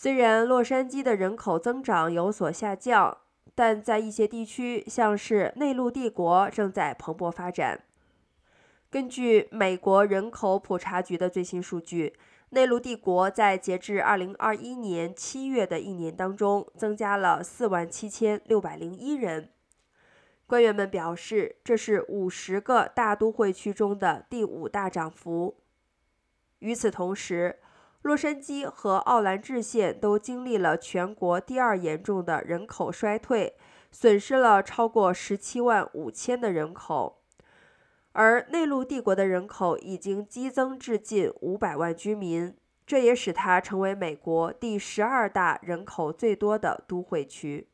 虽然洛杉矶的人口增长有所下降，但在一些地区，像是内陆帝国，正在蓬勃发展。根据美国人口普查局的最新数据，内陆帝国在截至2021年7月的一年当中，增加了4万7601人。官员们表示，这是50个大都会区中的第五大涨幅。与此同时，洛杉矶和奥兰治县都经历了全国第二严重的人口衰退，损失了超过十七万五千的人口。而内陆帝国的人口已经激增至近五百万居民，这也使它成为美国第十二大人口最多的都会区。